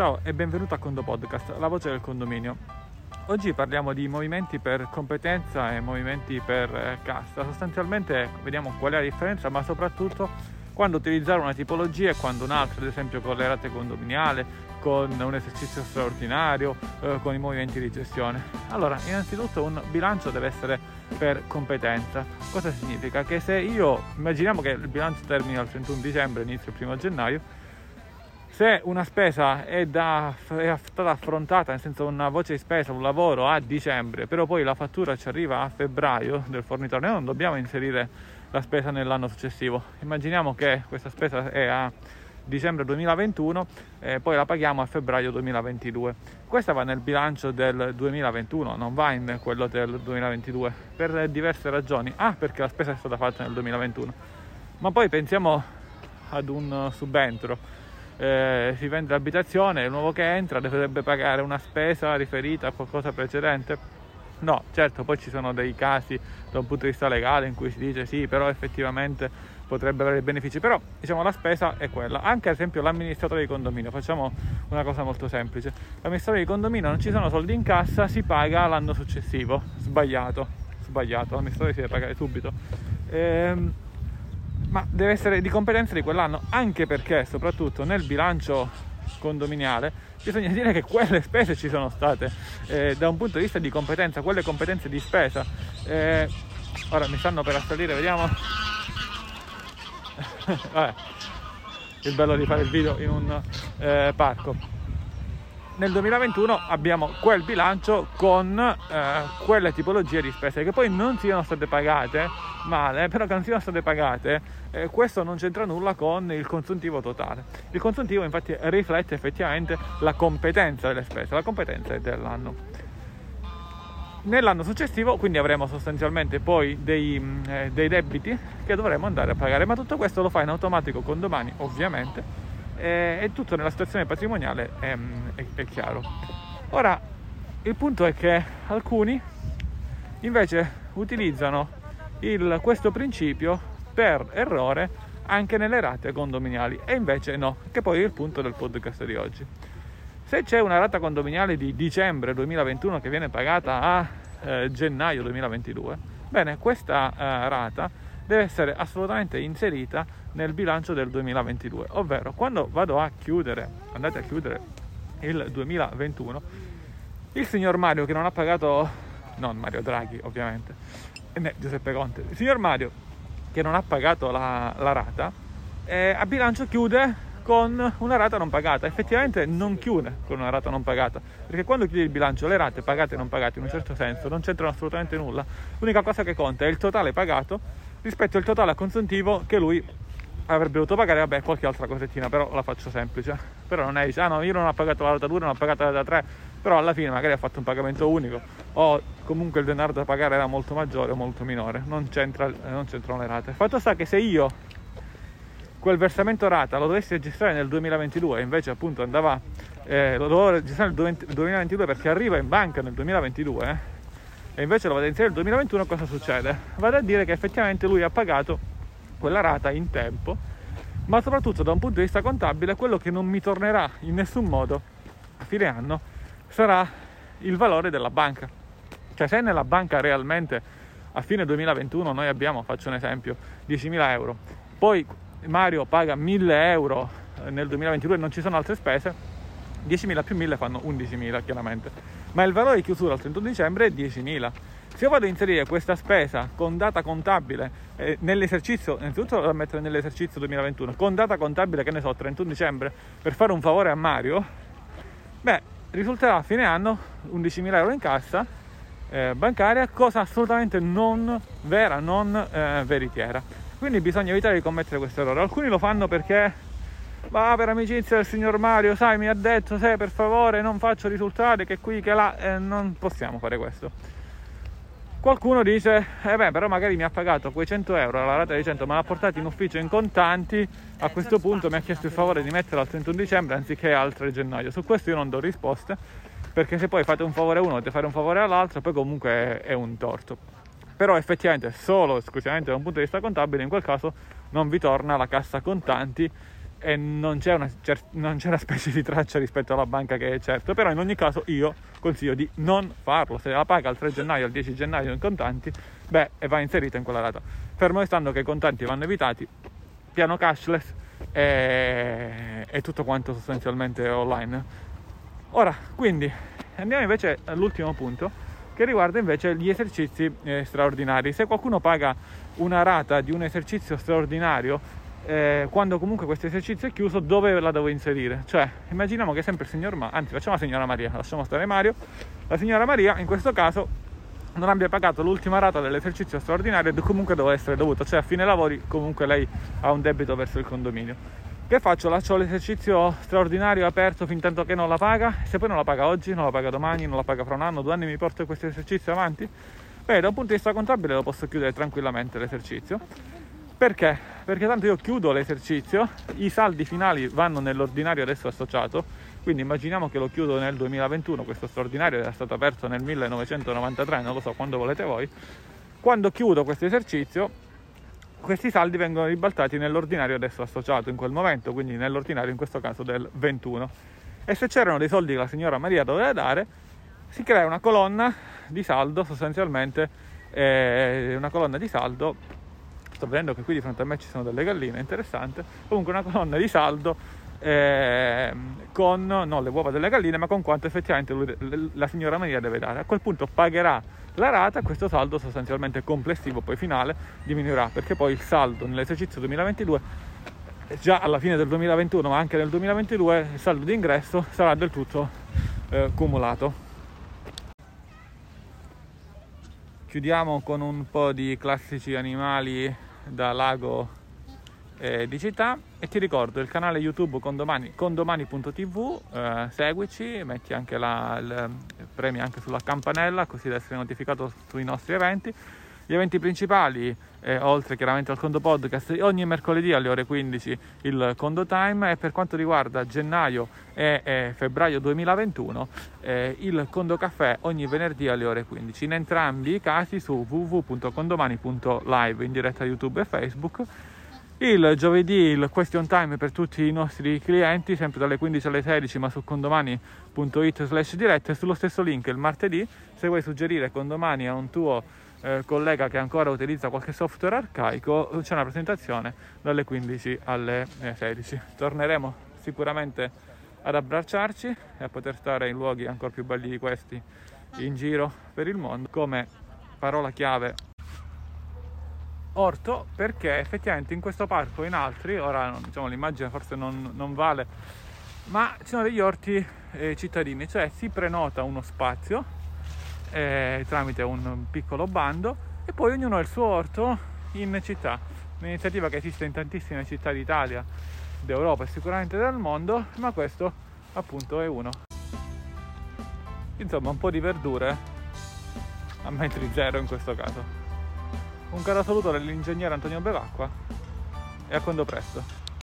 Ciao e benvenuto a Condo Podcast, la voce del condominio. Oggi parliamo di movimenti per competenza e movimenti per eh, cassa. Sostanzialmente vediamo qual è la differenza, ma soprattutto quando utilizzare una tipologia e quando un'altra, ad esempio con le rate condominiali, con un esercizio straordinario, eh, con i movimenti di gestione. Allora, innanzitutto un bilancio deve essere per competenza. Cosa significa? Che se io, immaginiamo che il bilancio termini al 31 dicembre, inizio il 1 gennaio, se una spesa è, da, è, stata affrontata, nel senso una voce di spesa, un lavoro a dicembre, però poi la fattura ci arriva a febbraio del fornitore, noi non dobbiamo inserire la spesa nell'anno successivo. Immaginiamo che questa spesa è a dicembre 2021 e poi la paghiamo a febbraio 2022. Questa va nel bilancio del 2021, non va in quello del 2022 per diverse ragioni. Ah, perché la spesa è stata fatta nel 2021. Ma poi pensiamo ad un subentro. Eh, si vende l'abitazione, il nuovo che entra dovrebbe pagare una spesa riferita a qualcosa precedente No, certo, poi ci sono dei casi da un punto di vista legale in cui si dice sì, però effettivamente potrebbe avere benefici, però diciamo la spesa è quella. Anche ad esempio l'amministratore di condominio, facciamo una cosa molto semplice. L'amministratore di condominio non ci sono soldi in cassa, si paga l'anno successivo. Sbagliato, sbagliato, l'amministratore si deve pagare subito. Ehm, ma deve essere di competenza di quell'anno, anche perché soprattutto nel bilancio condominiale, bisogna dire che quelle spese ci sono state eh, da un punto di vista di competenza, quelle competenze di spesa. Eh, ora mi stanno per assalire, vediamo. Vabbè, il bello di fare il video in un eh, parco nel 2021 abbiamo quel bilancio con eh, quelle tipologie di spese che poi non siano state pagate male, però che non siano state pagate, eh, questo non c'entra nulla con il consuntivo totale. Il consuntivo infatti riflette effettivamente la competenza delle spese, la competenza dell'anno. Nell'anno successivo quindi avremo sostanzialmente poi dei, mm, eh, dei debiti che dovremo andare a pagare, ma tutto questo lo fa in automatico con domani ovviamente e, e tutto nella situazione patrimoniale è, è, è chiaro. Ora, il punto è che alcuni invece utilizzano il, questo principio per errore anche nelle rate condominiali e invece no, che poi è il punto del podcast di oggi. Se c'è una rata condominiale di dicembre 2021 che viene pagata a eh, gennaio 2022, bene, questa eh, rata deve essere assolutamente inserita nel bilancio del 2022, ovvero quando vado a chiudere, andate a chiudere il 2021, il signor Mario che non ha pagato, non Mario Draghi ovviamente, né Giuseppe Conte, il signor Mario che non ha pagato la, la rata, eh, a bilancio chiude con una rata non pagata. Effettivamente non chiude con una rata non pagata, perché quando chiudi il bilancio le rate pagate e non pagate in un certo senso non c'entrano assolutamente nulla. L'unica cosa che conta è il totale pagato rispetto al totale a consuntivo che lui avrebbe dovuto pagare, vabbè, qualche altra cosettina, però la faccio semplice. Però non è, dice, ah no, io non ho pagato la rata 2, non ho pagato la rata 3, però alla fine magari ha fatto un pagamento unico o comunque il denaro da pagare era molto maggiore o molto minore, non, c'entra, non c'entrano le rate. Fatto sta che se io quel versamento rata lo dovessi registrare nel 2022 invece appunto andava eh, lo dovevo registrare nel 2022 perché arriva in banca nel 2022 eh, e invece lo vado a inserire nel 2021 cosa succede? vado a dire che effettivamente lui ha pagato quella rata in tempo, ma soprattutto da un punto di vista contabile quello che non mi tornerà in nessun modo a fine anno sarà il valore della banca. Cioè se nella banca realmente a fine 2021 noi abbiamo, faccio un esempio, 10.000 euro, poi Mario paga 1.000 euro nel 2022 e non ci sono altre spese, 10.000 più 1.000 fanno 11.000 chiaramente, ma il valore di chiusura al 31 dicembre è 10.000 se io vado a inserire questa spesa con data contabile eh, nell'esercizio, innanzitutto da mettere nell'esercizio 2021, con data contabile che ne so, 31 dicembre, per fare un favore a Mario, beh, risulterà a fine anno 11.000 euro in cassa eh, bancaria, cosa assolutamente non vera, non eh, veritiera. Quindi bisogna evitare di commettere questo errore. Alcuni lo fanno perché va per amicizia del signor Mario, sai, mi ha detto, sai, per favore non faccio risultati, che qui, che là, eh, non possiamo fare questo. Qualcuno dice, eh beh, però magari mi ha pagato quei 100 euro, la rata di 100 me l'ha portato in ufficio in contanti, a questo punto mi ha chiesto il favore di metterla al 31 dicembre anziché al 3 gennaio. Su questo io non do risposte, perché se poi fate un favore a uno dovete fare un favore all'altro, poi comunque è, è un torto. Però effettivamente solo esclusivamente da un punto di vista contabile, in quel caso non vi torna la cassa contanti e non c'è, una, non c'è, una, specie di traccia rispetto alla banca che è certo, però in ogni caso io consiglio di non farlo, se la paga al 3 gennaio, al 10 gennaio in contanti, beh, e va inserita in quella rata. Fermo restando che i contanti vanno evitati, piano cashless e, e tutto quanto sostanzialmente online. Ora, quindi, andiamo invece all'ultimo punto che riguarda invece gli esercizi eh, straordinari. Se qualcuno paga una rata di un esercizio straordinario eh, quando comunque questo esercizio è chiuso, dove la devo inserire? Cioè, immaginiamo che sempre il signor Mario, anzi facciamo la signora Maria, lasciamo stare Mario, la signora Maria in questo caso non abbia pagato l'ultima rata dell'esercizio straordinario e comunque deve essere dovuta, cioè a fine lavori comunque lei ha un debito verso il condominio. Che faccio? Lascio l'esercizio straordinario aperto fin tanto che non la paga? Se poi non la paga oggi, non la paga domani, non la paga fra un anno, due anni, mi porto questo esercizio avanti? Beh, da un punto di vista contabile lo posso chiudere tranquillamente l'esercizio perché? Perché tanto io chiudo l'esercizio, i saldi finali vanno nell'ordinario adesso associato, quindi immaginiamo che lo chiudo nel 2021, questo straordinario era stato aperto nel 1993, non lo so quando volete voi. Quando chiudo questo esercizio, questi saldi vengono ribaltati nell'ordinario adesso associato in quel momento, quindi nell'ordinario in questo caso del 21. E se c'erano dei soldi che la signora Maria doveva dare, si crea una colonna di saldo sostanzialmente, eh, una colonna di saldo sto vedendo che qui di fronte a me ci sono delle galline, interessante, comunque una colonna di saldo eh, con non le uova delle galline, ma con quanto effettivamente lui, la signora Maria deve dare. A quel punto pagherà la rata questo saldo sostanzialmente complessivo poi finale diminuirà, perché poi il saldo nell'esercizio 2022 già alla fine del 2021, ma anche nel 2022 il saldo di ingresso sarà del tutto eh, cumulato. Chiudiamo con un po' di classici animali da Lago eh, di città e ti ricordo il canale YouTube condomani, condomani.tv, eh, seguici, metti anche la, il, premi anche sulla campanella così da essere notificato sui nostri eventi. Gli eventi principali, eh, oltre chiaramente al Condo Podcast, ogni mercoledì alle ore 15 il Condo Time e per quanto riguarda gennaio e, e febbraio 2021 eh, il Condo Caffè ogni venerdì alle ore 15. In entrambi i casi su www.condomani.live in diretta YouTube e Facebook. Il giovedì il question time per tutti i nostri clienti, sempre dalle 15 alle 16, ma su condomani.it slash diretta e sullo stesso link il martedì, se vuoi suggerire condomani a un tuo eh, collega che ancora utilizza qualche software arcaico, c'è una presentazione dalle 15 alle 16. Eh, Torneremo sicuramente ad abbracciarci e a poter stare in luoghi ancora più belli di questi in giro per il mondo come parola chiave orto perché effettivamente in questo parco e in altri ora diciamo l'immagine forse non, non vale ma ci sono degli orti eh, cittadini cioè si prenota uno spazio eh, tramite un piccolo bando e poi ognuno ha il suo orto in città. Un'iniziativa che esiste in tantissime città d'Italia, d'Europa e sicuramente del mondo, ma questo appunto è uno. Insomma, un po' di verdure a metri zero in questo caso. Un caro saluto dall'ingegnere Antonio Bevacqua e a quando presto.